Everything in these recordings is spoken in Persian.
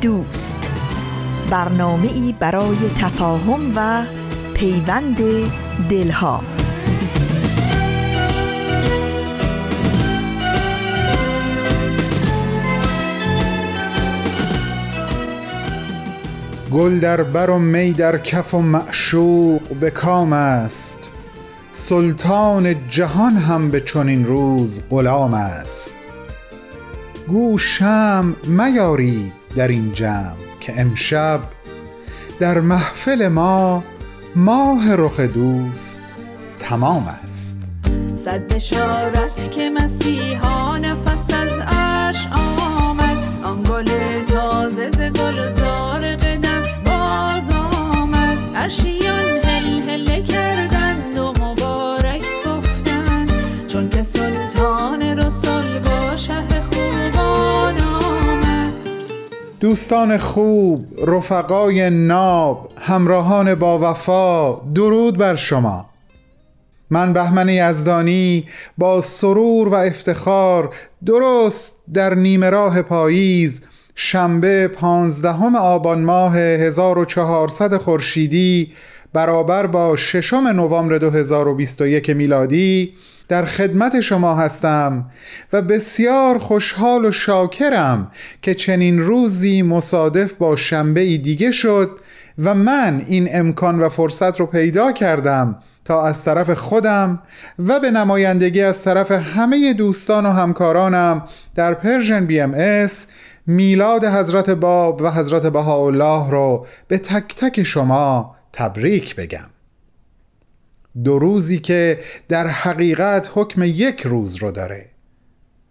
دوست. برنامه ای برای تفاهم و پیوند دلها. گل در بر و می در کف و معشوق به کام است. سلطان جهان هم به چنین روز غلام است. گوشم میارید در این جمع که امشب در محفل ما ماه رخ دوست تمام است. صد بشارت که مسیحا نفس از عرش آمد. آن گل تازه ز گلزار دوستان خوب رفقای ناب همراهان با وفا درود بر شما. من بهمن یزدانی با سرور و افتخار درست در نیمه راه پاییز شنبه پانزدهم آبان ماه 1400 خورشیدی برابر با ششم نوامبر 2021 میلادی در خدمت شما هستم و بسیار خوشحال و شاکرم که چنین روزی مصادف با شنبه ای دیگه شد و من این امکان و فرصت رو پیدا کردم تا از طرف خودم و به نمایندگی از طرف همه دوستان و همکارانم در Persian BMS میلاد حضرت باب و حضرت بهاءالله رو به تک تک شما تبریک بگم. دو روزی که در حقیقت حکم یک روز رو داره.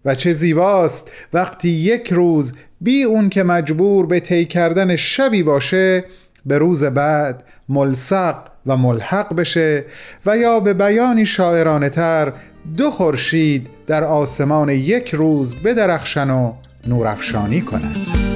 و چه زیباست وقتی یک روز بی اون که مجبور به طی کردن شبی باشه به روز بعد ملصق و ملحق بشه و یا به بیانی شاعرانه تر دو خورشید در آسمان یک روز بدرخشن و نورافشانی کنند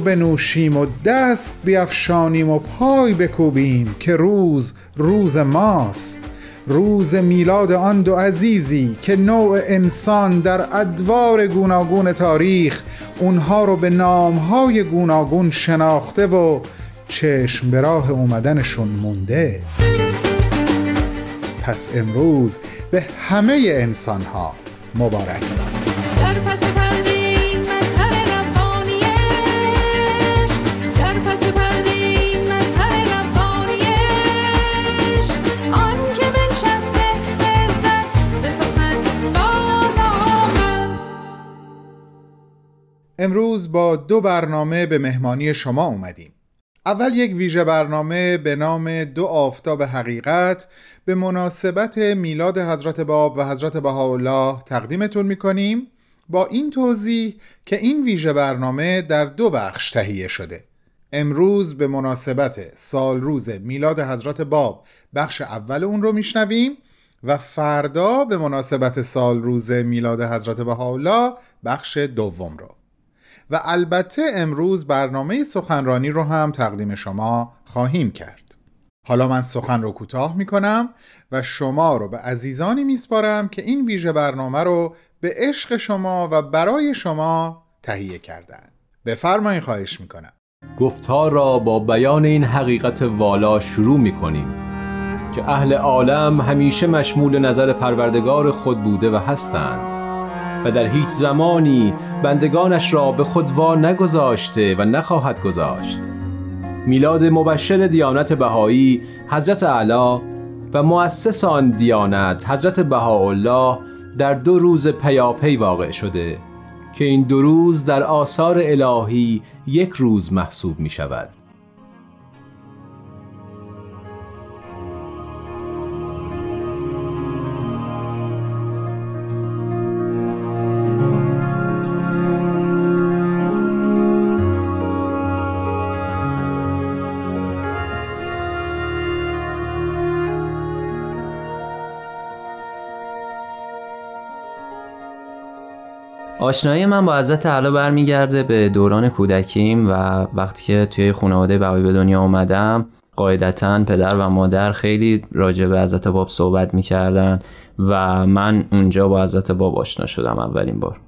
بنوشیم و دست بیافشانیم و پای بکوبیم که روز روز ماست. روز میلاد آن دو عزیزی که نوع انسان در ادوار گوناگون تاریخ اونها رو به نامهای گوناگون شناخته و چشم به راه اومدنشون مونده. پس امروز به همه انسانها مبارک. باد امروز با دو برنامه به مهمانی شما اومدیم. اول یک ویژه برنامه به نام دو آفتاب حقیقت به مناسبت میلاد حضرت باب و حضرت بهاءالله تقدیمتون می‌کنیم با این توضیح که این ویژه برنامه در دو بخش تهیه شده. امروز به مناسبت سال روز میلاد حضرت باب بخش اول اون رو میشنویم و فردا به مناسبت سال روز میلاد حضرت بهاءالله بخش دوم رو. و البته امروز برنامه سخنرانی رو هم تقدیم شما خواهیم کرد. حالا من سخن رو کوتاه می کنم و شما رو به عزیزانی میسپارم که این ویژه برنامه رو به عشق شما و برای شما تهیه کردن بفرمایید خواهش می‌کنم. گفتار را با بیان این حقیقت والا شروع می کنیم که اهل عالم همیشه مشمول نظر پروردگار خود بوده و هستند. و در هیچ زمانی بندگانش را به خود وا نگذاشته و نخواهد گذاشت. میلاد مبشر دیانت بهایی حضرت اعلی و مؤسس آن دیانت حضرت بهاءالله در دو روز پیاپی واقع شده که این دو روز در آثار الهی یک روز محسوب می شود آشنایی من با حضرت اعلی برمیگرده به دوران کودکیم و وقتی که توی خانواده بهایی به دنیا اومدم قاعدتا پدر و مادر خیلی راجع به حضرت باب صحبت می‌کردن و من اونجا با حضرت باب آشنا شدم اولین بار.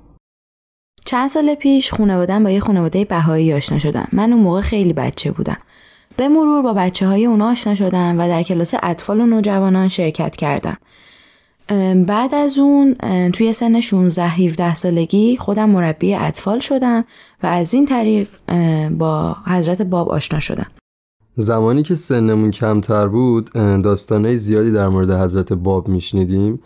چند سال پیش خانوادم با یه خانواده بهایی آشنا شدم من اون موقع خیلی بچه بودم. به مرور با بچه های اونا آشنا شدم و در کلاس اطفال و نوجوانان شرکت کردم. بعد از اون توی سن 16 17 سالگی خودم مربی اطفال شدم و از این طریق با حضرت باب آشنا شدم. زمانی که سنمون کمتر بود داستانهای زیادی در مورد حضرت باب میشنیدیم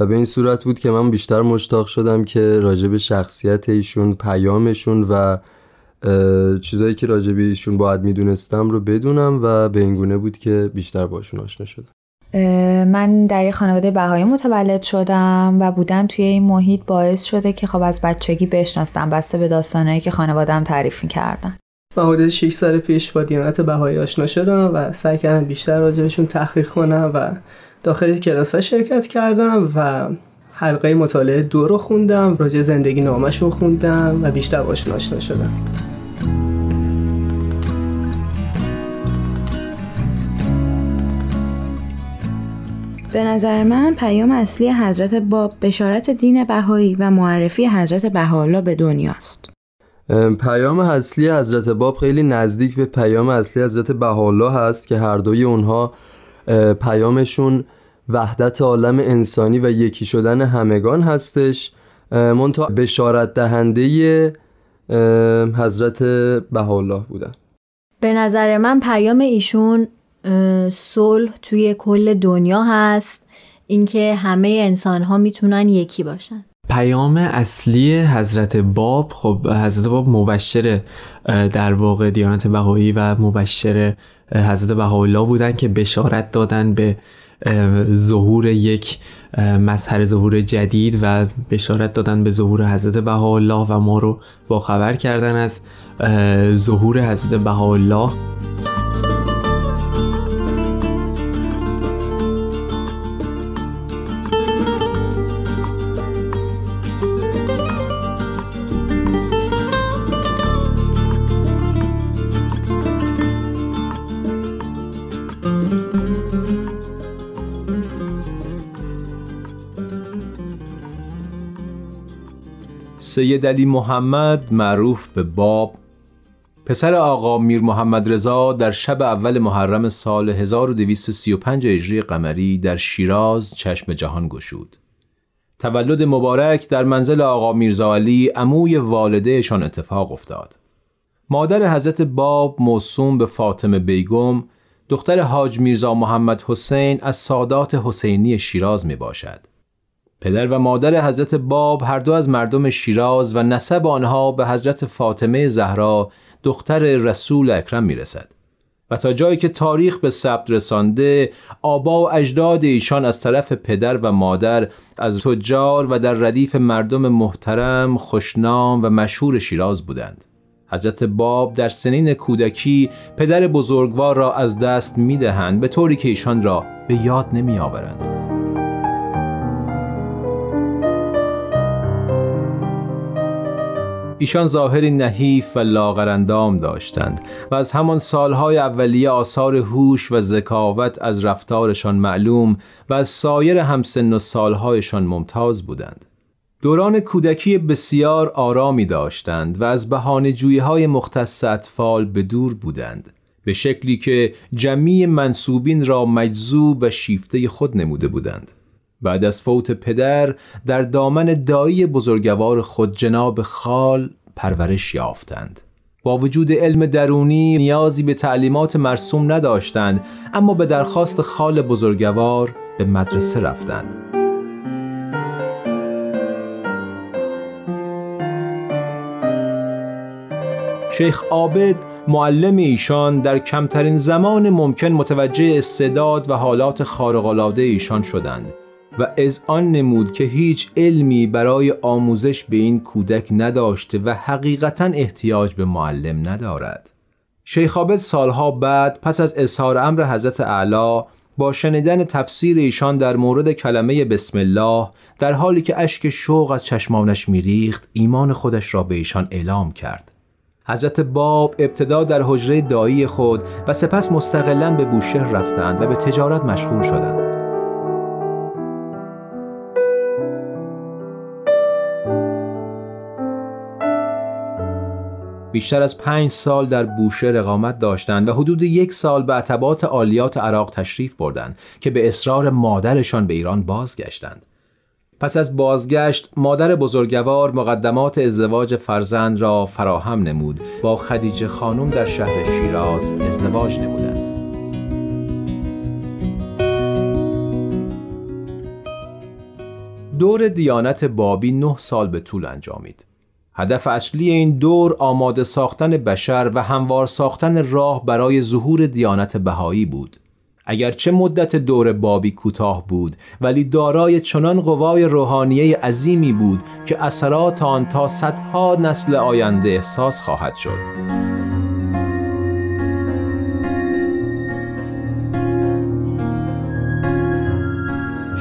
و به این صورت بود که من بیشتر مشتاق شدم که راجع به شخصیت ایشون پیامشون و چیزایی که راجع به ایشون باید می‌دونستم رو بدونم و به این گونه بود که بیشتر باشون آشنا شدم. من در یه خانواده بهایی متولد شدم و بودن توی این محیط باعث شده که خب از بچگی بشناسم بسته به داستانهایی که خانوادم تعریف می‌کردن. من حدود 6 سال پیش با دیانت بهایی آشنا شدم و سعی کردم بیشتر راجبشون تحقیق کنم و داخل کلاس ها شرکت کردم و حلقه مطالعه دو رو خوندم راجع زندگی نامشون خوندم و بیشتر باشون آشنا شدم. به نظر من پیام اصلی حضرت باب بشارت دین بهایی و معرفی حضرت بهاءالله به دنیاست. پیام اصلی حضرت باب خیلی نزدیک به پیام اصلی حضرت بهاءالله هست که هر دوی اونها پیامشون وحدت عالم انسانی و یکی شدن همگان هستش. منتها بشارت دهنده حضرت بهاءالله بودن. به نظر من پیام ایشون صلح توی کل دنیا هست اینکه همه انسان ها می‌تونن یکی باشن. پیام اصلی حضرت باب خب حضرت باب مبشر در واقع دیانت بهایی و مبشر حضرت بهاءالله بودن که بشارت دادن به ظهور یک مظهر ظهور جدید و بشارت دادن به ظهور حضرت بهاءالله و ما رو با خبر کردن از ظهور حضرت بهاءالله. سید علی محمد معروف به باب پسر آقا میر محمد رضا در شب اول محرم سال 1235 هجری قمری در شیراز چشم جهان گشود. تولد مبارک در منزل آقا میرزا علی عموی والدهشان اتفاق افتاد. مادر حضرت باب موسوم به فاطمه بیگم دختر حاج میرزا محمد حسین از سادات حسینی شیراز می باشد. پدر و مادر حضرت باب هر دو از مردم شیراز و نسب آنها به حضرت فاطمه زهرا دختر رسول اکرم می رسد. و تا جایی که تاریخ به ثبت رسانده آبا و اجداد ایشان از طرف پدر و مادر از تجار و در ردیف مردم محترم خوشنام و مشهور شیراز بودند حضرت باب در سنین کودکی پدر بزرگوار را از دست می دهند به طوری که ایشان را به یاد نمی آورند. ایشان ظاهری نحیف و لاغرندام داشتند و از همان سالهای اولیه آثار هوش و ذکاوت از رفتارشان معلوم و از سایر همسن و سالهایشان ممتاز بودند. دوران کودکی بسیار آرامی داشتند و از بهانه های مختص اطفال به دور بودند به شکلی که جمعی منصوبین را مجذوب و شیفته خود نموده بودند. بعد از فوت پدر در دامن دایی بزرگوار خود جناب خال پرورش یافتند. با وجود علم درونی نیازی به تعلیمات مرسوم نداشتند اما به درخواست خال بزرگوار به مدرسه رفتند. شیخ عابد معلم ایشان در کمترین زمان ممکن متوجه استعداد و حالات خارق‌العاده ایشان شدند. و از آن نمود که هیچ علمی برای آموزش به این کودک نداشته و حقیقتا احتیاج به معلم ندارد. شیخ عابد سالها بعد پس از اظهار امر حضرت اعلی با شنیدن تفسیر ایشان در مورد کلمه بسم الله در حالی که اشک شوق از چشمانش میریخت ایمان خودش را به ایشان اعلام کرد. حضرت باب ابتدا در حجره دایی خود و سپس مستقلا به بوشهر رفتند و به تجارت مشغول شدند. بیشتر از پنج سال در بوشهر اقامت داشتند و حدود یک سال به عتبات عالیات عراق تشریف بردند که به اصرار مادرشان به ایران بازگشتند. پس از بازگشت مادر بزرگوار مقدمات ازدواج فرزند را فراهم نمود با خدیجه خانم در شهر شیراز ازدواج نمودند. دور دیانت بابی نه سال به طول انجامید. هدف اصلی این دور آماده ساختن بشر و هموار ساختن راه برای ظهور دیانت بهایی بود. اگرچه مدت دور بابی کوتاه بود ولی دارای چنان قوای روحانیه عظیمی بود که اثرات آن تا صدها نسل آینده احساس خواهد شد.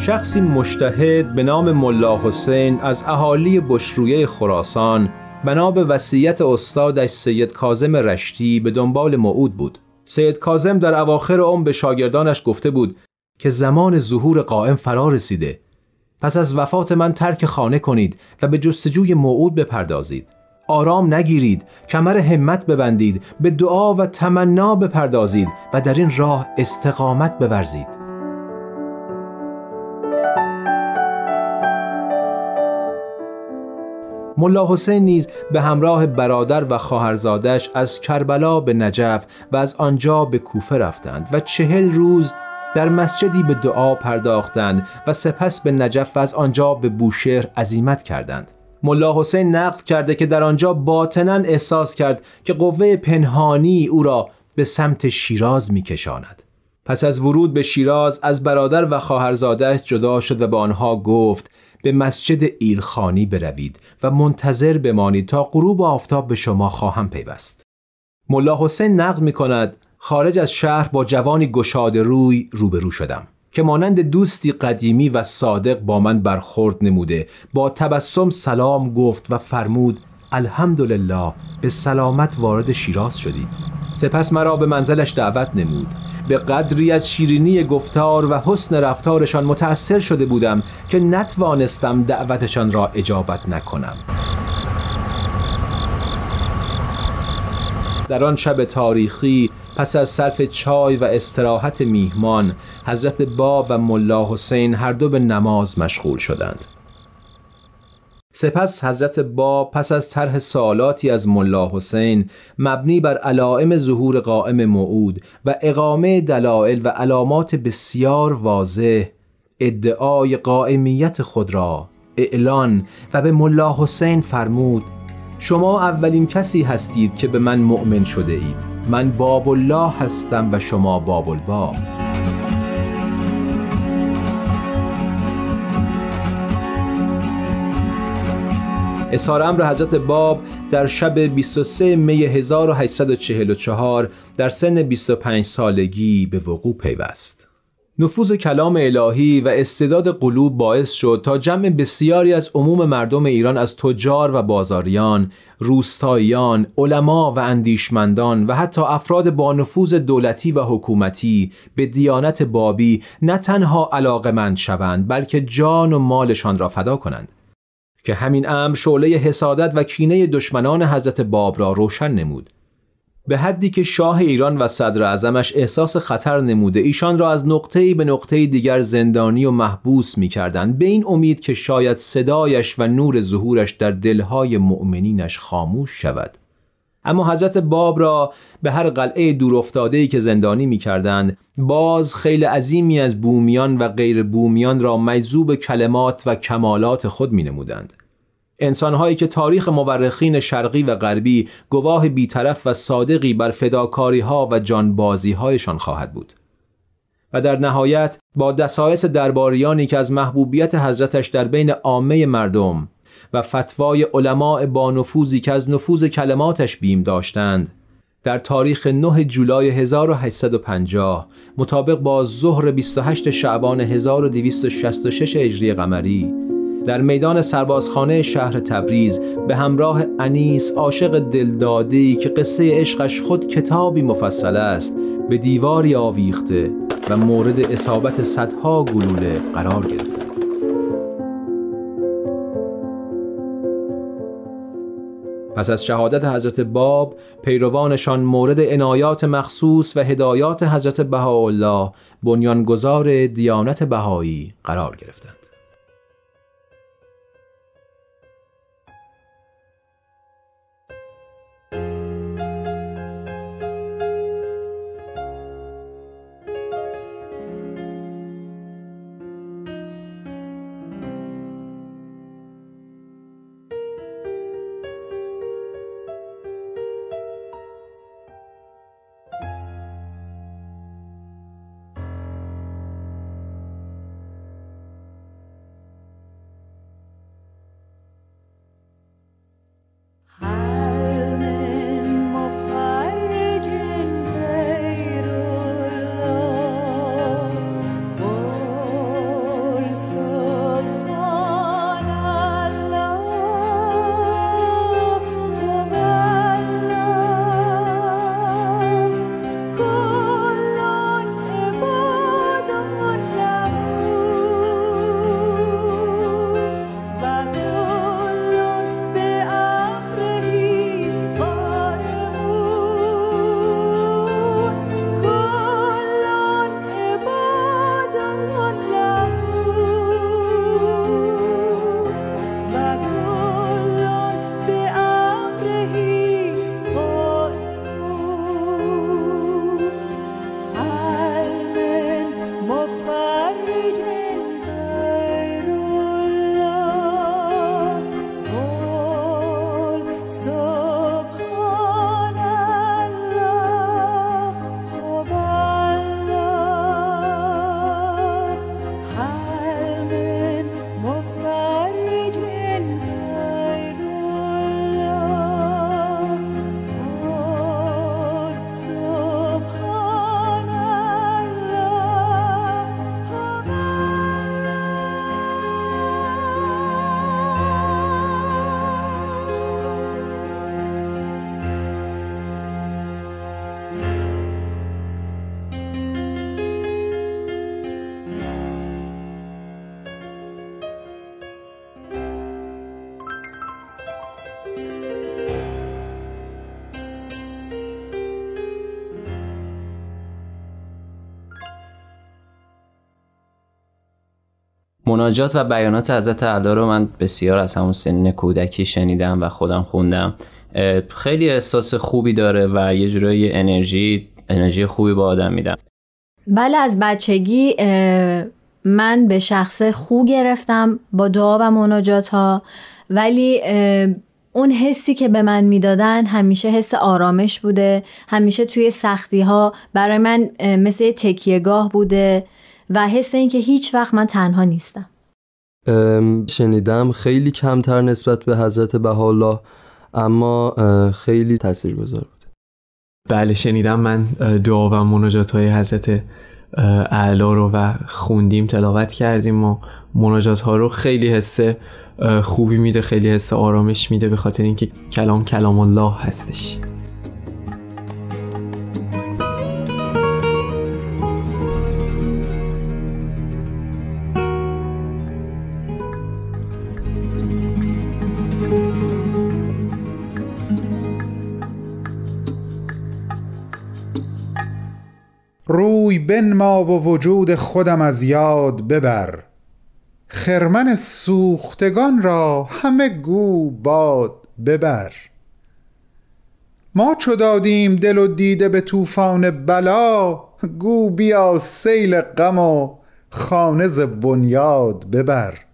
شخصی مشتهد به نام ملا حسین از اهالی بشرویه خراسان بنا به وصیت استادش سید کازم رشتی به دنبال موعود بود. سید کازم در اواخر عمر به شاگردانش گفته بود که زمان ظهور قائم فرا رسیده. پس از وفات من ترک خانه کنید و به جستجوی موعود بپردازید. آرام نگیرید کمر همت ببندید به دعا و تمنا بپردازید و در این راه استقامت بورزید. ملا حسین نیز به همراه برادر و خواهرزادش از کربلا به نجف و از آنجا به کوفه رفتند و چهل روز در مسجدی به دعا پرداختند و سپس به نجف و از آنجا به بوشهر عزیمت کردند. ملا حسین نقل کرده که در آنجا باطنا احساس کرد که قوه پنهانی او را به سمت شیراز میکشاند. پس از ورود به شیراز از برادر و خواهرزادش جدا شد و به آنها گفت به مسجد ایلخانی بروید و منتظر بمانید تا غروب آفتاب به شما خواهم پیوست. ملا حسین نقل می کند خارج از شهر با جوانی گشاده روی روبرو شدم که مانند دوستی قدیمی و صادق با من برخورد نموده با تبسم سلام گفت و فرمود الحمدلله به سلامت وارد شیراز شدید. سپس مرا به منزلش دعوت نمود. به قدری از شیرینی گفتار و حسن رفتارشان متأثر شده بودم که نتوانستم دعوتشان را اجابت نکنم. در آن شب تاریخی پس از صرف چای و استراحت میهمان حضرت باب و ملا حسین هر دو به نماز مشغول شدند. سپس حضرت با پس از طرح سوالاتی از ملا حسین مبنی بر علائم ظهور قائم موعود و اقامه دلائل و علامات بسیار واضح ادعای قائمیت خود را اعلان و به ملا حسین فرمود شما اولین کسی هستید که به من مؤمن شده اید. من باب الله هستم و شما باب الباب اظهار امر حضرت باب در شب 23 می 1844 در سن 25 سالگی به وقوع پیوست. نفوذ کلام الهی و استعداد قلوب باعث شد تا جمع بسیاری از عموم مردم ایران از تجار و بازاریان، روستاییان، علما و اندیشمندان و حتی افراد با نفوذ دولتی و حکومتی به دیانت بابی نه تنها علاقمند شوند بلکه جان و مالشان را فدا کنند. که همین امر شعله حسادت و کینه دشمنان حضرت باب را روشن نمود. به حدی که شاه ایران و صدر اعظمش احساس خطر نموده ایشان را از نقطه‌ای به نقطه دیگر زندانی و محبوس می‌کردند به این امید که شاید صدایش و نور ظهورش در دلهای مؤمنینش خاموش شود. اما حضرت باب را به هر قلعه دورافتاده‌ای که زندانی می‌کردند باز خیلی عظیمی از بومیان و غیر بومیان را مجذوب کلمات و کمالات خود می‌نمودند. انسانهایی که تاریخ مورخین شرقی و غربی گواه بیطرف و صادقی بر فداکاری ها و جانبازی هایشان خواهد بود. و در نهایت با دسایس درباریانی که از محبوبیت حضرتش در بین عامه مردم و فتوای علماء با نفوذی که از نفوذ کلماتش بیم داشتند. در تاریخ 9 جولای 1850 مطابق با ظهر 28 شعبان 1266 هجری قمری در میدان سربازخانه شهر تبریز به همراه انیس عاشق دلداده‌ای که قصه عشقش خود کتابی مفصل است به دیواری آویخته و مورد اصابت صدها گلوله قرار گرفتند پس از شهادت حضرت باب پیروانشان مورد عنایات مخصوص و هدایات حضرت بهاءالله بنیانگذار دیانت بهایی قرار گرفتند. مناجات و بیانات حضرت علا رو من بسیار از همون سن کودکی شنیدم و خودم خوندم. خیلی احساس خوبی داره و یه جورایی انرژی انرژی خوبی با آدم میدم. بله از بچگی من به شخص خو گرفتم با دعا و مناجات ها ولی اون حسی که به من می‌دادن همیشه حس آرامش بوده همیشه توی سختی ها برای من مثل تکیهگاه بوده. و حس این که هیچ وقت من تنها نیستم. شنیدم خیلی کمتر نسبت به حضرت بهاءالله اما خیلی تاثیرگذار بود. بله شنیدم من دعا و مناجات های حضرت اعلا رو و خوندیم تلاوت کردیم و مناجات ها رو خیلی حس خوبی میده خیلی حس آرامش میده به خاطر اینکه کلام کلام الله هستش. روی بنما و وجود خودم از یاد ببر. خرمن سوختگان را همه گو باد ببر. ما چو دادیم دل و دیده به طوفان بلا گو بیا سیل غم و خانه ز بنیاد ببر.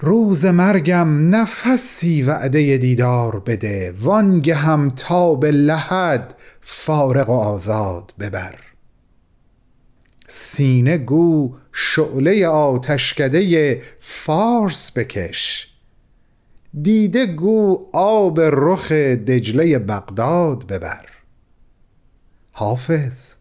روز مرگم نفسی وعده دیدار بده وانگه هم تا به لحد فارغ و آزاد ببر. سینه گو شعله آتشکده فارس بکش. دیده گو آب رخ دجله بغداد ببر. حافظ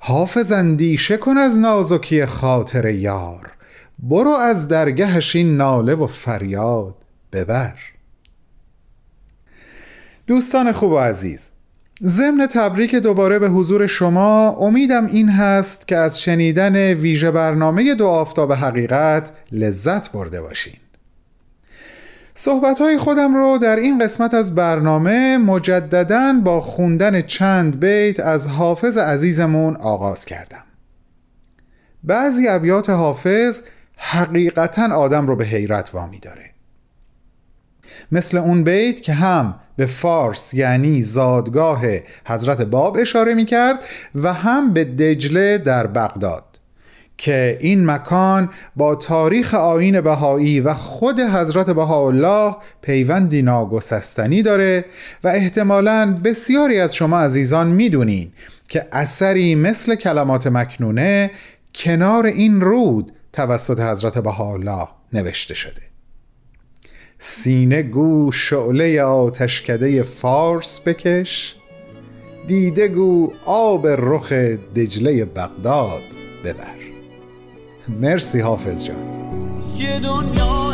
حافظ اندیشه کن از نازکی خاطر یار. برو از درگهش این ناله و فریاد ببر. دوستان خوب و عزیز ضمن تبریک دوباره به حضور شما امیدم این هست که از شنیدن ویژه برنامه دو آفتاب حقیقت لذت برده باشین. صحبت های خودم رو در این قسمت از برنامه مجددا با خوندن چند بیت از حافظ عزیزمون آغاز کردم. بعضی ابیات حافظ حقیقتا آدم رو به حیرت وامی داره. مثل اون بیت که هم به فارس یعنی زادگاه حضرت باب اشاره می کرد و هم به دجله در بغداد که این مکان با تاریخ آین بهایی و خود حضرت بهاءالله پیوندی ناگسستنی داره و احتمالا بسیاری از شما عزیزان می‌دونین که اثری مثل کلمات مکنونه کنار این رود توسط حضرت بهاءالله نوشته شده. سینه گو شعله آتشکده فارس بکش. دیده گو آب رخ دجله بغداد ببر. مرسی حافظ جان. یه دنیا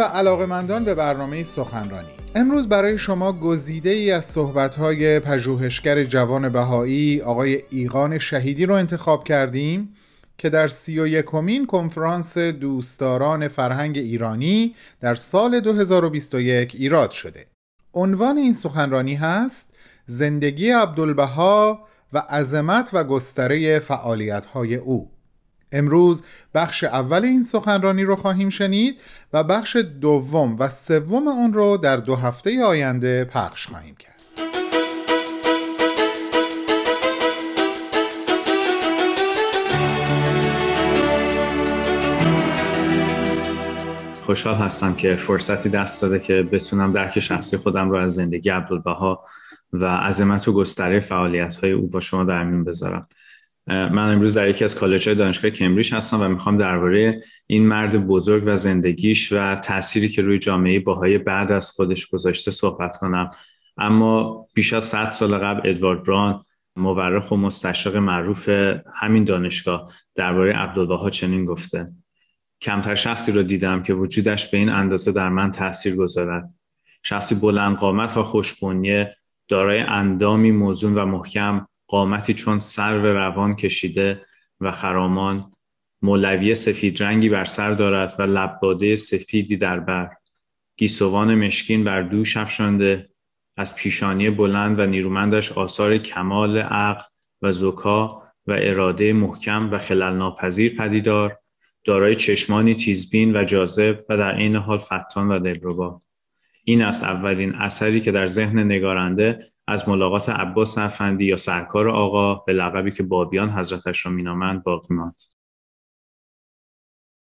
و علاقمندان به برنامه سخنرانی. امروز برای شما گزیده ای از صحبت‌های پژوهشگر جوان بهایی آقای ایقان شهیدی رو انتخاب کردیم که در سی و یکمین کنفرانس دوستداران فرهنگ ایرانی در سال 2021 ایراد شده. عنوان این سخنرانی هست زندگی عبدالبها و عظمت و گستره فعالیت‌های او. امروز بخش اول این سخنرانی رو خواهیم شنید و بخش دوم و سوم اون رو در دو هفته آینده پخش خواهیم کرد. خوشحال هستم که فرصتی دست داده که بتونم درک شخصی خودم رو از زندگی عبدالبها و عظمت و گستره فعالیت های او با شما در میون بذارم. من امروز در یکی از کالج های دانشگاه کمبریج هستم و می‌خوام درباره این مرد بزرگ و زندگیش و تأثیری که روی جامعه باهای بعد از خودش گذاشته صحبت کنم. اما بیش از 100 سال قبل ادوارد بران مورخ و مستشرق معروف همین دانشگاه درباره عبدالبها چنین گفته. کمتر شخصی رو دیدم که وجودش به این اندازه در من تاثیر گذارد. شخصی بلند قامت و خوشبنیه دارای اندامی موزون و محکم قامتی چون سر و روان کشیده و خرامان مولوی سفید رنگی بر سر دارد و لباده سفیدی در بر. گیسوان مشکین بر دوش افشانده. از پیشانی بلند و نیرومندش آثار کمال عقل و زکا و اراده محکم و خلل ناپذیر پدیدار. دارای چشمانی تیزبین و جاذب و در عین حال فتان و دلربا. این است اولین اثری که در ذهن نگارنده از ملاقات عباس افندی یا سرکار آقا به لقبی که بابیان حضرتش را مینامند باقی ماند.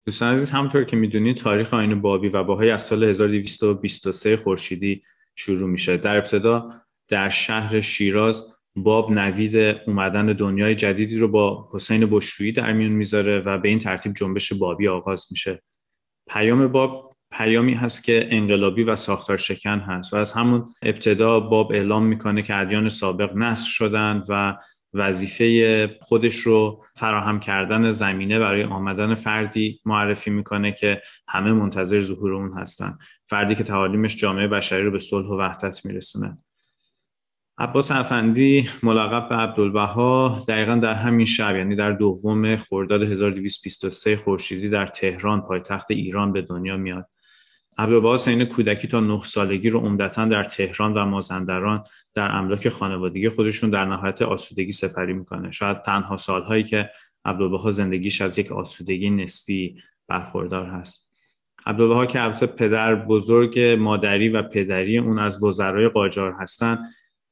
دوستان عزیز همونطور که می‌دونید تاریخ آین بابی و باهای از سال 1223 خورشیدی شروع میشه. در ابتدا در شهر شیراز باب نوید اومدن دنیای جدیدی رو با حسین بشرویی در میون می‌ذاره و به این ترتیب جنبش بابی آغاز میشه. پیام باب پیامی هست که انقلابی و ساختار شکن هست و از همون ابتدا باب اعلام می‌کنه که ادیان سابق نصر شدن و وظیفه خودش رو فراهم کردن زمینه برای آمدن فردی معرفی می‌کنه که همه منتظر ظهور اون هستن. فردی که تعالیمش جامعه بشری رو به صلح و وحدت میرسونه. عباس افندی ملقب به عبدالبها دقیقا در همین شب یعنی در دوم خرداد 1223 خورشیدی در تهران پایتخت ایران به دنیا میاد. عبدالبها سین کودکی تا نه سالگی رو عمدتا در تهران و مازندران در املاک خانوادگی خودشون در نهایت آسودگی سپری می‌کنه. شاید تنها سالهایی که عبدالبها زندگیش از یک آسودگی نسبی برخوردار هست. عبدالبها که البته پدر بزرگ مادری و پدری اون از وزرای قاجار هستن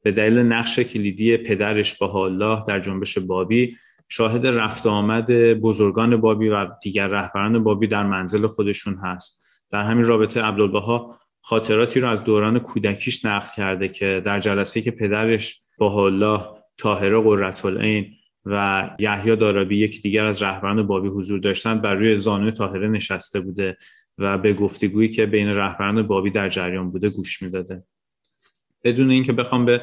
به دلیل نقش کلیدی پدرش با الله در جنبش بابی شاهد رفت آمد بزرگان بابی و دیگر رهبران بابی در منزل خودشون هست. در همین رابطه عبدالبها خاطراتی رو از دوران کودکیش نقل کرده که در جلسه که پدرش با الله طاهره قرةالعین و یحیی دارابی یک دیگر از رهبران بابی حضور داشتند بر روی زانوی طاهره نشسته بوده و به گفتگویی که بین رهبران بابی در جریان بوده گوش می‌داده. بدون اینکه بخوام به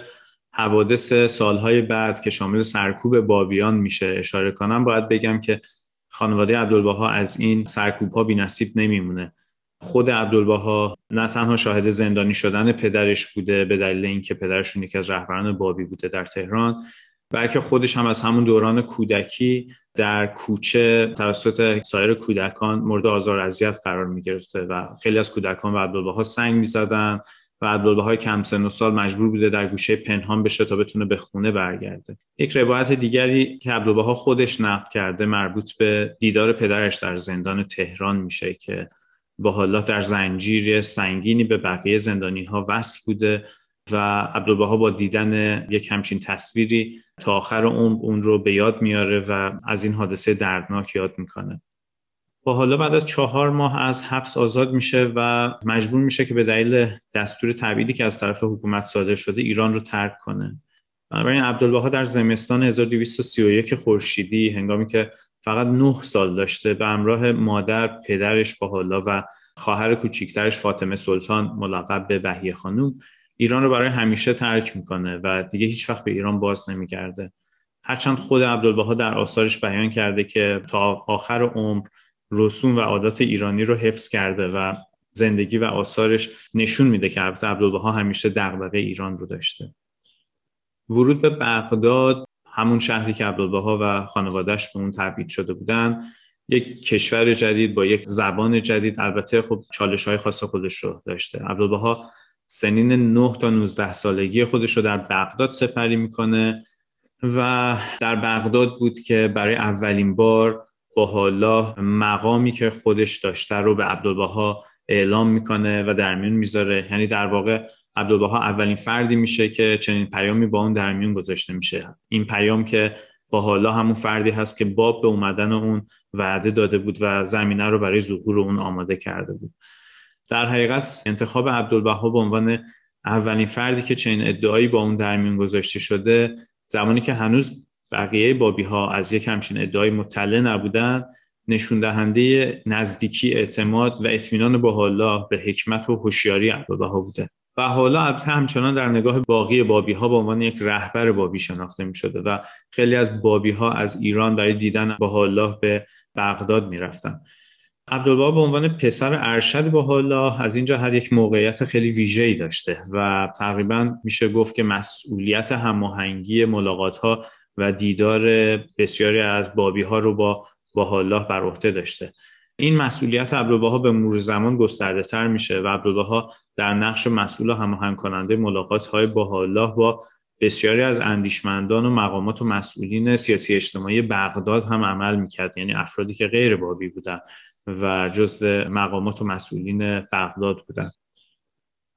حوادث سالهای بعد که شامل سرکوب بابیان میشه اشاره کنم باید بگم که خانواده عبدالبها از این سرکوب ها بی نصیب نمیمونه. خود عبدالبها نه تنها شاهد زندانی شدن پدرش بوده به دلیل اینکه پدرشون یکی از رهبران بابی بوده در تهران بلکه خودش هم از همون دوران کودکی در کوچه توسط سایر کودکان مورد آزار اذیت قرار می گرفته و خیلی از کودکان و عبدالبها سنگ می زدن و عبدالبهای کم سن و سال مجبور بوده در گوشه پنهان بشه تا بتونه به خونه برگرده. یک روایت دیگری که عبدالبها خودش نقل کرده مربوط به دیدار پدرش در زندان تهران میشه که با حالا در زنجیر سنگینی به بقیه زندانی ها وصل بوده و عبدالبها با دیدن یک همچین تصویری تا آخر عمر اون رو به یاد میاره و از این حادثه دردناک یاد می‌کنه. با حالا بعد از چهار ماه از حبس آزاد میشه و مجبور میشه که به دلیل دستور تبعیدی که از طرف حکومت صادر شده ایران رو ترک کنه. بنابراین عبدالبها در زمستان 1231 خورشیدی هنگامی که فقط نه سال داشته به همراه مادر پدرش با حالا و خواهر کوچیکترش فاطمه سلطان ملقب به بهیه خانوم ایران رو برای همیشه ترک می‌کنه و دیگه هیچ وقت به ایران باز نمیگرده. هرچند خود عبدالبها در آثارش بیان کرده که تا آخر عمر رسوم و عادات ایرانی رو حفظ کرده و زندگی و آثارش نشون میده که عبدالبها همیشه دغدغه ایران رو داشته. ورود به بغداد همون شهری که عبدالبها و خانوادهش به اون تبعید شده بودن یک کشور جدید با یک زبان جدید. البته خب چالش های خاص خودش رو داشته. عبدالبها سنین 9 تا 19 سالگی خودش رو در بغداد سپری می‌کنه و در بغداد بود که برای اولین بار با حالا مقامی که خودش داشته رو به عبدالبها اعلام می‌کنه و در میون می‌ذاره. یعنی در واقع عبدالبها اولین فردی میشه که چنین پیامی با اون در میون گذاشته میشه. این پیام که با حالا همون فردی هست که باب به اومدن اون وعده داده بود و زمینه رو برای ظهور اون آماده کرده بود. در حقیقت انتخاب عبدالبها به عنوان اولین فردی که چنین ادعایی با اون در میون گذاشته شده زمانی که هنوز بقیه بابی ها از یک همچین ادعای مطلع نبودن نشون دهنده نزدیکی اعتماد و اطمینان با الله به حکمت و هوشیاری عبدالبها بوده. و حالا البته همچنان در نگاه باقی بابی ها به عنوان یک رهبر بابی شناخته می شده و خیلی از بابی ها از ایران برای دیدن با الله به بغداد می رفتن. عبدالبها به عنوان پسر ارشد با الله از این جهت یک موقعیت خیلی ویژه‌ای داشته و تقریبا میشه گفت که مسئولیت هماهنگی ملاقات ها و دیدار بسیاری از بابی ها رو با با الله بر عهده داشته این مسئولیت عبدالبها به مرور زمان گسترده تر میشه و عبدالبها در نقش مسئول و هماهنگ کننده ملاقات های با الله با بسیاری از اندیشمندان و مقامات و مسئولین سیاسی اجتماعی بغداد هم عمل می‌کرد یعنی افرادی که غیر بابی بودن و جزء مقامات و مسئولین بغداد بودن.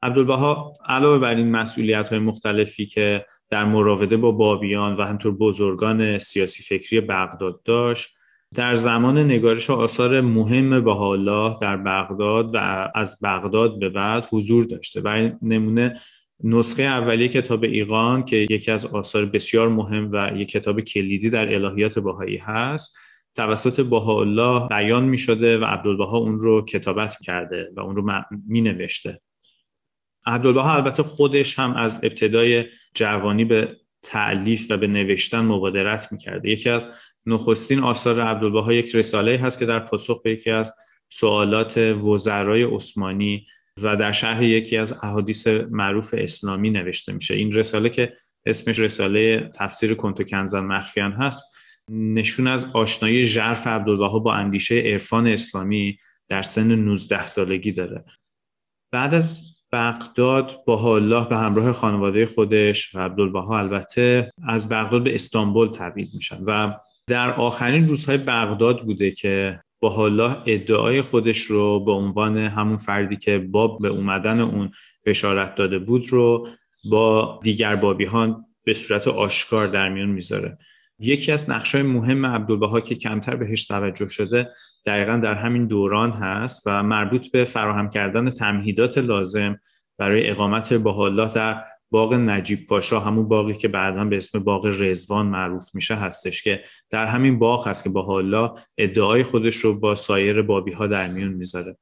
عبدالبها علاوه بر این مسئولیت های مختلفی که در مراوده با بابیان و همطور بزرگان سیاسی فکری بغداد داشت در زمان نگارش آثار مهم بهاءالله در بغداد و از بغداد به بعد حضور داشته برای نمونه نسخه اولیه کتاب ایقان که یکی از آثار بسیار مهم و یک کتاب کلیدی در الهیات باهایی هست توسط بهاءالله بیان می شده و عبدالبها اون رو کتابت کرده و اون رو می نوشته عبدالبها البته خودش هم از ابتدای جوانی به تعلیف و به نوشتن مبادرت می‌کرده. یکی از نخستین آثار عبدالبها یک رساله هست که در پاسخ به یکی از سوالات وزرای عثمانی و در شرح یکی از احادیث معروف اسلامی نوشته میشه. این رساله که اسمش رساله تفسیر کنتو کنزن مخفیان هست نشون از آشنایی ژرف عبدالبها با اندیشه عرفان اسلامی در سن 19 سالگی داره. بعد از بغداد با الله به همراه خانواده خودش و عبدالبها البته از بغداد به استانبول تبعید میشن و در آخرین روزهای بغداد بوده که با الله ادعای خودش رو به عنوان همون فردی که باب به اومدن اون بشارت داده بود رو با دیگر بابیهان به صورت آشکار در میون می‌ذاره. یکی از نقشای مهم عبدالبها که کمتر بهش توجه شده دقیقا در همین دوران هست و مربوط به فراهم کردن تمهیدات لازم برای اقامت الله در باغ نجیب پاشا همون باقی که بعدا به اسم باغ رزوان معروف میشه هستش که در همین باغ هست که الله ادعای خودش رو با سایر بابی ها در میون می‌ذاره.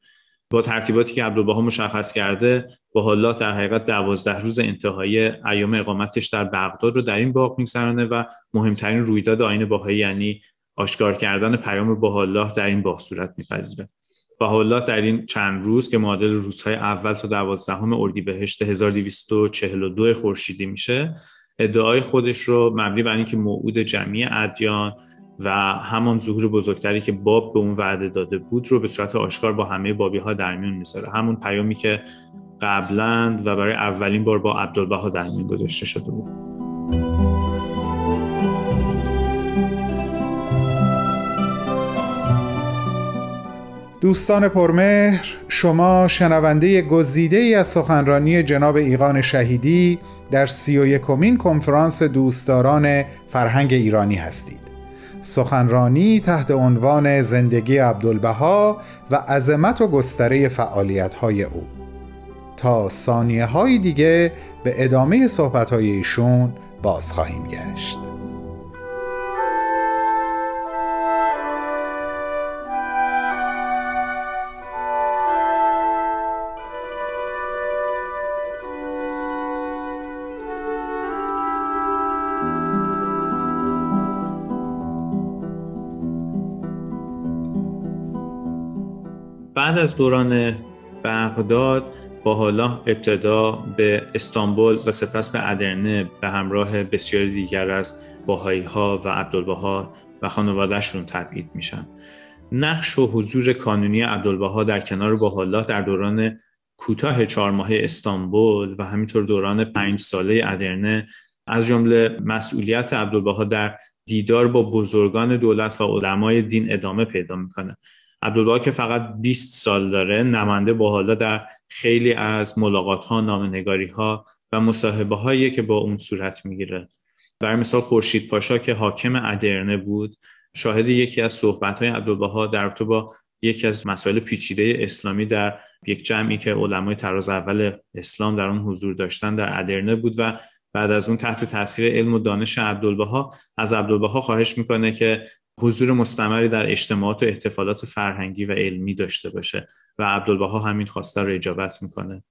با ترتیباتی که عبدالبها مشخص کرده با الله در حقیقت دوازده روز انتهایی ایام اقامتش در بغداد رو در این باغ میگذرانه و مهمترین رویداد آین باهایی یعنی آشکار کردن پیام با الله در این باغ صورت میپذیره. الله در این چند روز که معادل روزهای اول تا دوازدهم اردیبهشت 1242 خورشیدی میشه ادعای خودش رو مبنی بر اینکه موعود جمعی ادیان و همان ظهور بزرگتری که باب به اون وعده داده بود رو به صورت آشکار با همه بابی ها در میون می‌ذاره. همون پیامی که قبلا و برای اولین بار با عبدالبها در میون گذاشته شده بود. دوستان پرمهر شما شنونده گزیده ای از سخنرانی جناب ایقان شهیدی در سی و یکمین کنفرانس دوستداران فرهنگ ایرانی هستید. سخنرانی تحت عنوان زندگی عبدالبها و عظمت و گستره فعالیت های او. تا ثانیه های دیگه به ادامه صحبت های ایشون باز خواهیم گشت. بعد از دوران بغداد با حالا ابتدا به استانبول و سپس به ادرنه به همراه بسیاری دیگر از باهایی ها و عبدالبها و خانوادهشون تبعید میشن. نقش و حضور کانونی عبدالبها در کنار باحالا در دوران کوتاه چهار ماه استانبول و همینطور دوران پنج ساله ادرنه از جمله مسئولیت عبدالبها در دیدار با بزرگان دولت و علمای دین ادامه پیدا می‌کنه. عبدالبها که فقط 20 سال داره نماینده با حالا در خیلی از ملاقات ها نامنگاری ها و مصاحبه هایی که با اون صورت می‌گیره. برای مثال خورشید پاشا که حاکم ادرنه بود شاهد یکی از صحبت های عبدالبها در رابطه با یکی از مسائل پیچیده اسلامی در یک جمعی که علمای تراز اول اسلام در اون حضور داشتن در ادرنه بود و بعد از اون تحت تاثیر علم و دانش عبدالبها از عبدالبها خواهش می‌کنه که حضور مستمری در اجتماعات و احتفالات فرهنگی و علمی داشته باشه و عبدالبها همین خواسته رو اجابت می‌کنه.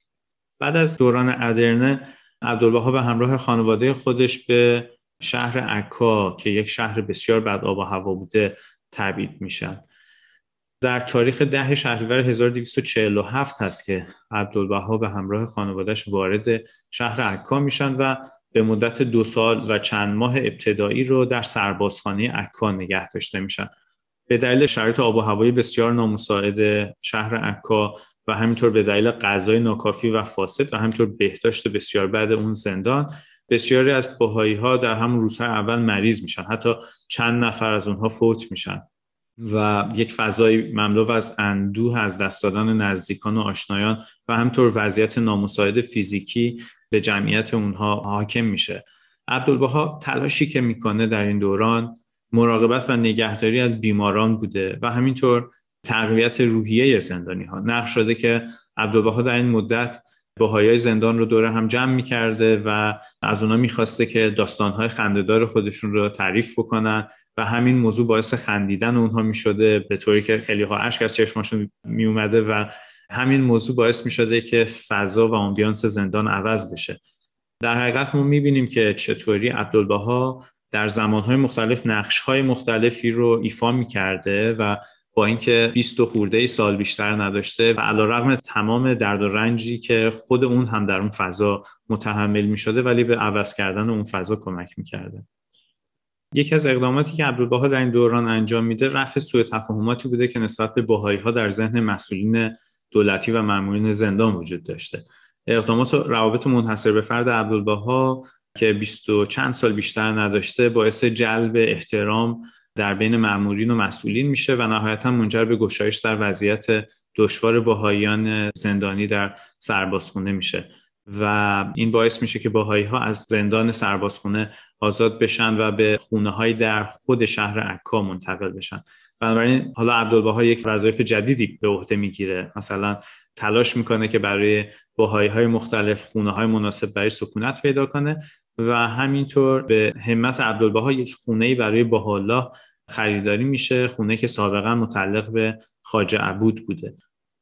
بعد از دوران ادرنه عبدالبها به همراه خانواده خودش به شهر عکا که یک شهر بسیار بد آب و هوا بوده تبعید میشن. در تاریخ ده شهریور 1247 هست که عبدالبها به همراه خانوادهش وارد شهر عکا میشن و به مدت دو سال و چند ماه ابتدایی رو در سربازخانه عکا نگه داشته میشن. به دلیل شرایط آب و هوایی بسیار نامساعد شهر عکا و همینطور به دلیل غذای ناکافی و فاسد و همینطور بهداشت بسیار بعد اون زندان بسیاری از باهایی ها در همون روزهای اول مریض میشن. حتی چند نفر از اونها فوت میشن. و یک فضای مملو از اندوه از دست دادن نزدیکان و آشنایان و همطور وضعیت نامساعد فیزیکی به جمعیت اونها حاکم میشه. عبدالبها تلاشی که می‌کنه در این دوران مراقبت و نگهداری از بیماران بوده و همینطور تقویت روحیه زندانی ها نقش شده که عبدالبها در این مدت بهایای زندان رو دوره هم جمع می‌کرده و از اونا می‌خواسته که داستانهای خندهدار خودشون رو تعریف بکنن و همین موضوع باعث خندیدن اونها می‌شده به طوری که خیلی ها اشک از چشماشون میومده و همین موضوع باعث می‌شده که فضا و آمبیانس زندان عوض بشه در حقیقت ما می‌بینیم که چطوری عبدالبها در زمانهای مختلف نقشهای مختلفی رو ایفا می‌کرده و با اینکه 20 خورده ای سال بیشتر نداشته و علیرغم تمام درد و رنجی که خود اون هم در اون فضا متحمل می شده ولی به عوض کردن اون فضا کمک می کرده. یکی از اقداماتی که عبدالبها در این دوران انجام میده رفع سوء تفاهماتی بوده که نسبت به بهایی ها در ذهن مسئولین دولتی و مامورین زندان وجود داشته. اقدامات و روابط منحصر به فرد عبدالبها که 20 و چند سال بیشتر نداشته باعث جلب احترام در بین مامورین و مسئولین میشه و نهایتا منجر به گشایش در وضعیت دشوار باهایان زندانی در سربازخونه میشه. و این باعث میشه که باهایی ها از زندان سربازخونه آزاد بشن و به خونه های در خود شهر عکا منتقل بشن. بنابراین حالا عبدالبها یک وظایف جدیدی به عهده می‌گیره. مثلا تلاش می‌کنه که برای باهایی های مختلف خونه های مناسب برای سکونت پیدا کنه و همینطور به همت عبدالبها یک خونه برای باهالله خریداری میشه خونه که سابقا متعلق به خاجه عبود بوده.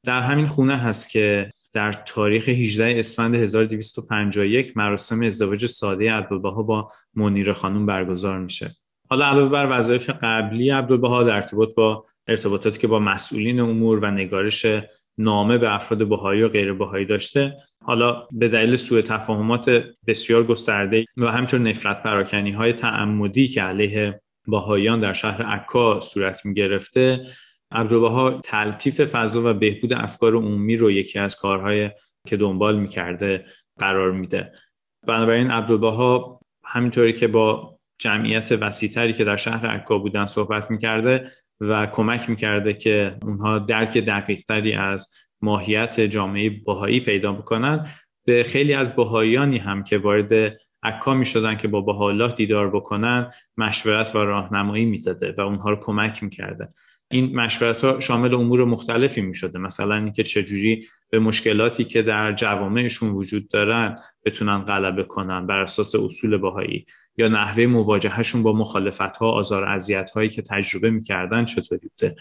در همین خونه هست که در تاریخ 18 اسفند 1251 مراسم ازدواج ساده عبدالبها با منیر خانم برگزار میشه. حالا علاوه بر وظایف قبلی عبدالبها در ارتباط با ارتباطاتی که با مسئولین امور و نگارش نامه به افراد بهایی و غیر بهایی داشته حالا به دلیل سوء تفاهمات بسیار گسترده و همینطور نفرت پراکنی های تعمدی که علیه باهایان در شهر عکا صورت می گرفته عبدالبها تلطیف فضا و بهبود افکار عمومی رو یکی از کارهای که دنبال می‌کرده قرار میده. بنابراین عبدالبها همینطوری که با جمعیت وسیعتری که در شهر عکا بودن صحبت می‌کرده و کمک می‌کرده که اونها درک دقیقتری از ماهیت جامعه باهایی پیدا بکنن به خیلی از باهایانی هم که وارد عکا می شدن که با بها دیدار بکنن مشورت و راهنمایی می‌داده و اونها رو کمک می‌کرده. این مشورت ها شامل امور مختلفی می شده مثلا اینکه چجوری به مشکلاتی که در جوامعشون وجود دارن بتونن غلبه کنن بر اساس اصول باهایی یا نحوه مواجههشون با مخالفت ها آزار اذیت هایی که تجربه می‌کردن چطوری بوده؟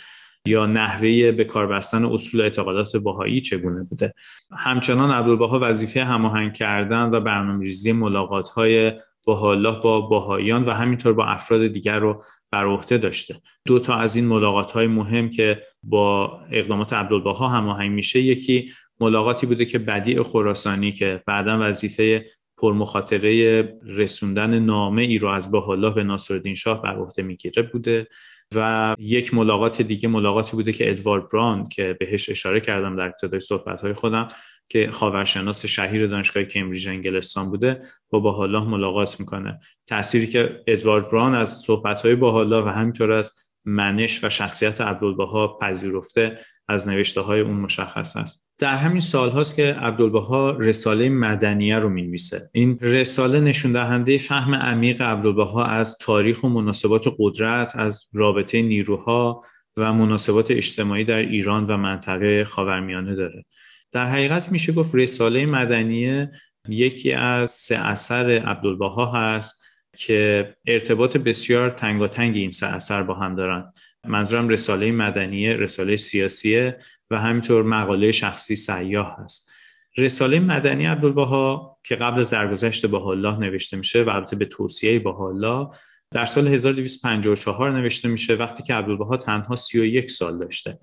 یا نحوه به کار بستن اصول اعتقادات باهایی چگونه بوده؟ همچنان عبدالبها وظیفه هماهنگ کردن و برنامه‌ریزی ملاقات های با با باهاییان و همینطور با افراد دیگر رو بر عهده داشته. دو تا از این ملاقات های مهم که با اقدامات عبدالبها هماهنگ میشه یکی ملاقاتی بوده که بدیع خراسانی که بعدا وظیفه پرمخاطره رسوندن نامه ای رو از بهالله به ناصرالدین شاه بر عهده می‌گیره بوده و یک ملاقات دیگه ملاقاتی بوده که ادوارد بران که بهش اشاره کردم در ابتدای صحبت های خودم که خاورشناس شهیر دانشگاه کمبریج انگلستان بوده با باهالله ملاقات می‌کنه. تأثیری که ادوارد بران از صحبتهای باهالله و همینطور از منش و شخصیت عبدالبها پذیرفته از نوشته های اون مشخص است. در همین سال هاست که عبدالبها رساله مدنیه رو می‌نویسه. این رساله نشون دهنده فهم عمیق عبدالبها از تاریخ و مناسبات قدرت از رابطه نیروها و مناسبات اجتماعی در ایران و منطقه خاورمیانه داره. در حقیقت میشه گفت رساله مدنیه یکی از سه اثر عبدالبها هست که ارتباط بسیار تنگاتنگ این سه اثر با هم دارن. منظورم رساله مدنیه رساله سیاسیه و همینطور مقاله شخصی سیاه هست. رساله مدنی عبدالبها که قبل از درگذشت با الله نوشته میشه و البته به توصیه با الله در سال 1254 نوشته میشه وقتی که عبدالبها تنها 31 سال داشته.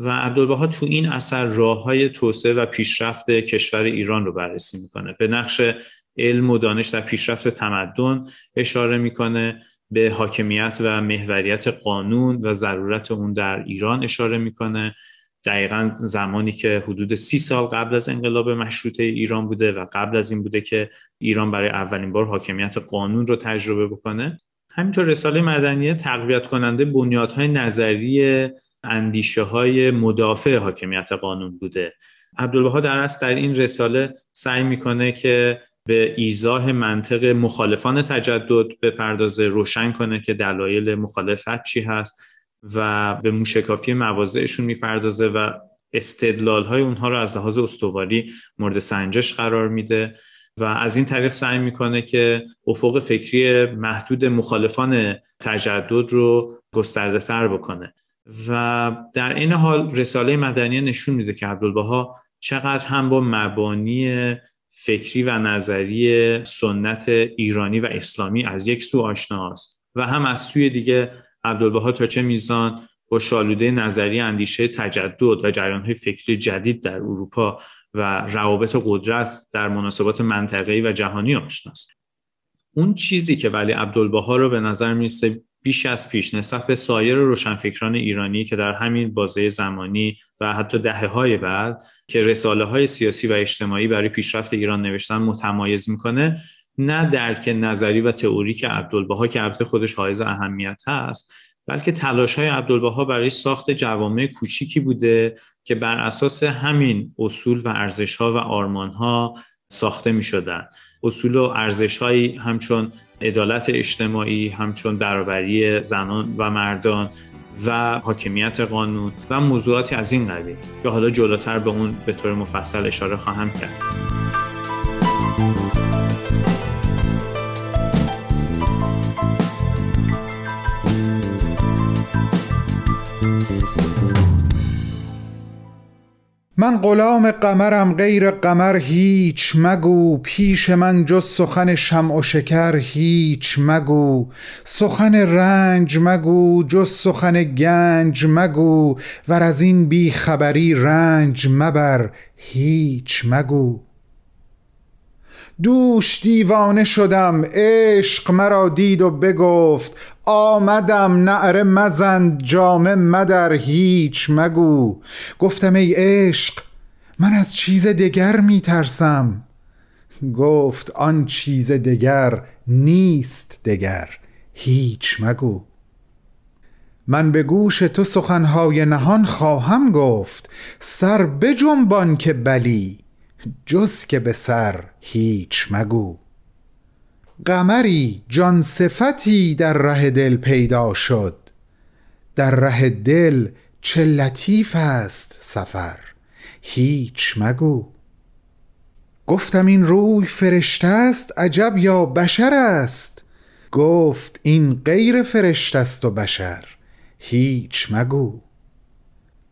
و عبدالبها تو این اثر راه های توسعه و پیشرفت کشور ایران رو بررسی می‌کنه. به نقش علم و دانش در پیشرفت تمدن اشاره می‌کنه به حاکمیت و محوریت قانون و ضرورت اون در ایران اشاره می‌کنه. دقیقا زمانی که حدود سی سال قبل از انقلاب مشروطه ایران بوده و قبل از این بوده که ایران برای اولین بار حاکمیت قانون رو تجربه بکنه. همینطور رساله مدنیه تقویت کننده بنیادهای نظری اندیشه های مدافع حاکمیت قانون بوده. عبدالبها در اصل در این رساله سعی می‌کنه که به ایزاه منطق مخالفان تجدد بپردازه روشن کنه که دلایل مخالفت چی هست و به موشکافی مواضعشون می‌پردازه و استدلال های اونها رو از لحاظ استواری مورد سنجش قرار میده و از این طریق سعی می‌کنه که افق فکری محدود مخالفان تجدد رو گسترده تر بکنه. و در این حال رساله مدنی نشون میده که عبدالبها چقدر هم با مبانی فکری و نظری سنت ایرانی و اسلامی از یک سو آشناست و هم از سوی دیگه عبدالبها تا چه میزان با شالوده نظری اندیشه تجدد و جریانهای فکری جدید در اروپا و روابط قدرت در مناسبات منطقه‌ای و جهانی آشناست. اون چیزی که ولی عبدالبها رو به نظر می‌رسه بیش از پیش نسبت به سایر روشنفکران ایرانی که در همین بازه زمانی و حتی دهه های بعد که رساله های سیاسی و اجتماعی برای پیشرفت ایران نوشتن متمایز می‌کنه نه درک نظری و تئوری که عبدالبها که البته خودش حائز اهمیت هست بلکه تلاش های عبدالبها برای ساخت جوامع کوچیکی بوده که بر اساس همین اصول و ارزش ها و آرمان ها ساخته می شدن. اصول و ارزش همچون عدالت اجتماعی همچون برابری زنان و مردان و حاکمیت قانون و موضوعاتی از این قبیل که حالا جلوتر به اون به طور مفصل اشاره خواهم کرد. من غلام قمرم غیر قمر هیچ مگو پیش من جز سخن شمع و شکر هیچ مگو. سخن رنج مگو جز سخن گنج مگو. ور از این بی خبری رنج مبر هیچ مگو. دوش دیوانه شدم عشق مرا دید و بگفت آمدم نعره مزند جامه مدر هیچ مگو. گفتم ای عشق من از چیز دگر می ترسم. گفت آن چیز دگر نیست دگر هیچ مگو. من به گوش تو سخنهای نهان خواهم گفت سر بجنبان که بلی. جز که به سر هیچ مگو. قمری جان صفتی در ره دل پیدا شد. در ره دل چه لطیف است سفر هیچ مگو. گفتم این روی فرشته است عجب یا بشر است؟ گفت این غیر فرشته است و بشر هیچ مگو.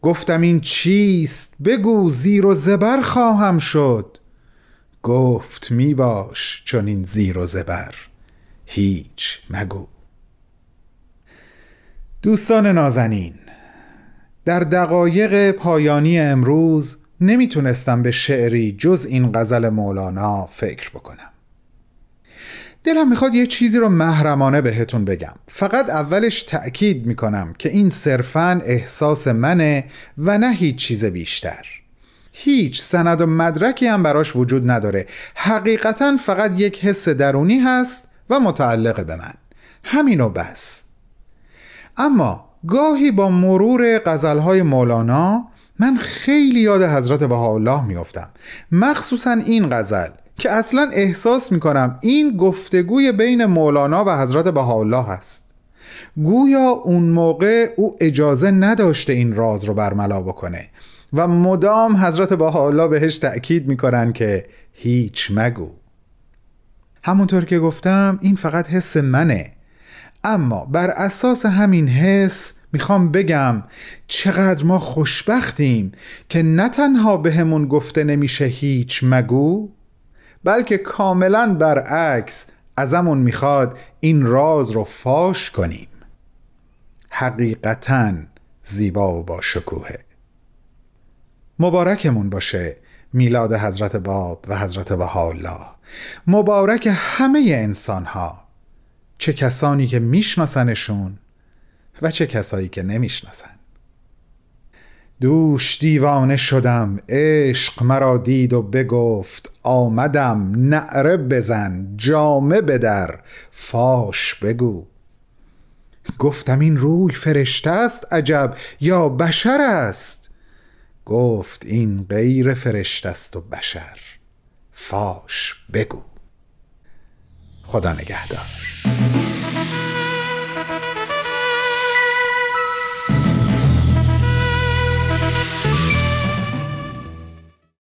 گفتم این چیست؟ بگو زیر و زبر خواهم شد. گفت می باش چون این زیر و زبر. هیچ مگو. دوستان نازنین در دقایق پایانی امروز نمی‌تونستم به شعری جز این غزل مولانا فکر بکنم. دلم می‌خواد یه چیزی رو محرمانه بهتون بگم. فقط اولش تأکید می‌کنم که این صرفا احساس منه و نه هیچ چیز بیشتر. هیچ سند و مدرکی هم براش وجود نداره. حقیقتا فقط یک حس درونی هست و متعلق به من. همینو بس. اما گاهی با مرور غزلهای مولانا من خیلی یاد حضرت بهاءالله میافتم. مخصوصا این غزل که اصلا احساس می‌کنم این گفتگوی بین مولانا و حضرت بهاءالله هست. گویا اون موقع او اجازه نداشته این راز رو برملا بکنه و مدام حضرت بهاءالله بهش تأکید می‌کنن که هیچ مگو. همونطور که گفتم این فقط حس منه. اما بر اساس همین حس می‌خوام بگم چقدر ما خوشبختیم که نه تنها بهمون به گفته نمیشه هیچ مگو بلکه کاملا برعکس ازمون می‌خواد این راز رو فاش کنیم. حقیقتا زیبا و با شکوهه. مبارکمون باشه میلاد حضرت باب و حضرت بهاءالله. مبارک همه انسان ها چه کسانی که میشناسنشون و چه کسایی که نمی‌شناسن. دوش دیوانه شدم عشق مرا دید و بگفت آمدم نعره بزن جامه بدر فاش بگو. گفتم این روی فرشته است عجب یا بشر است؟ گفت این غیر فرشته است و بشر فاش بگو. خدا نگهدار.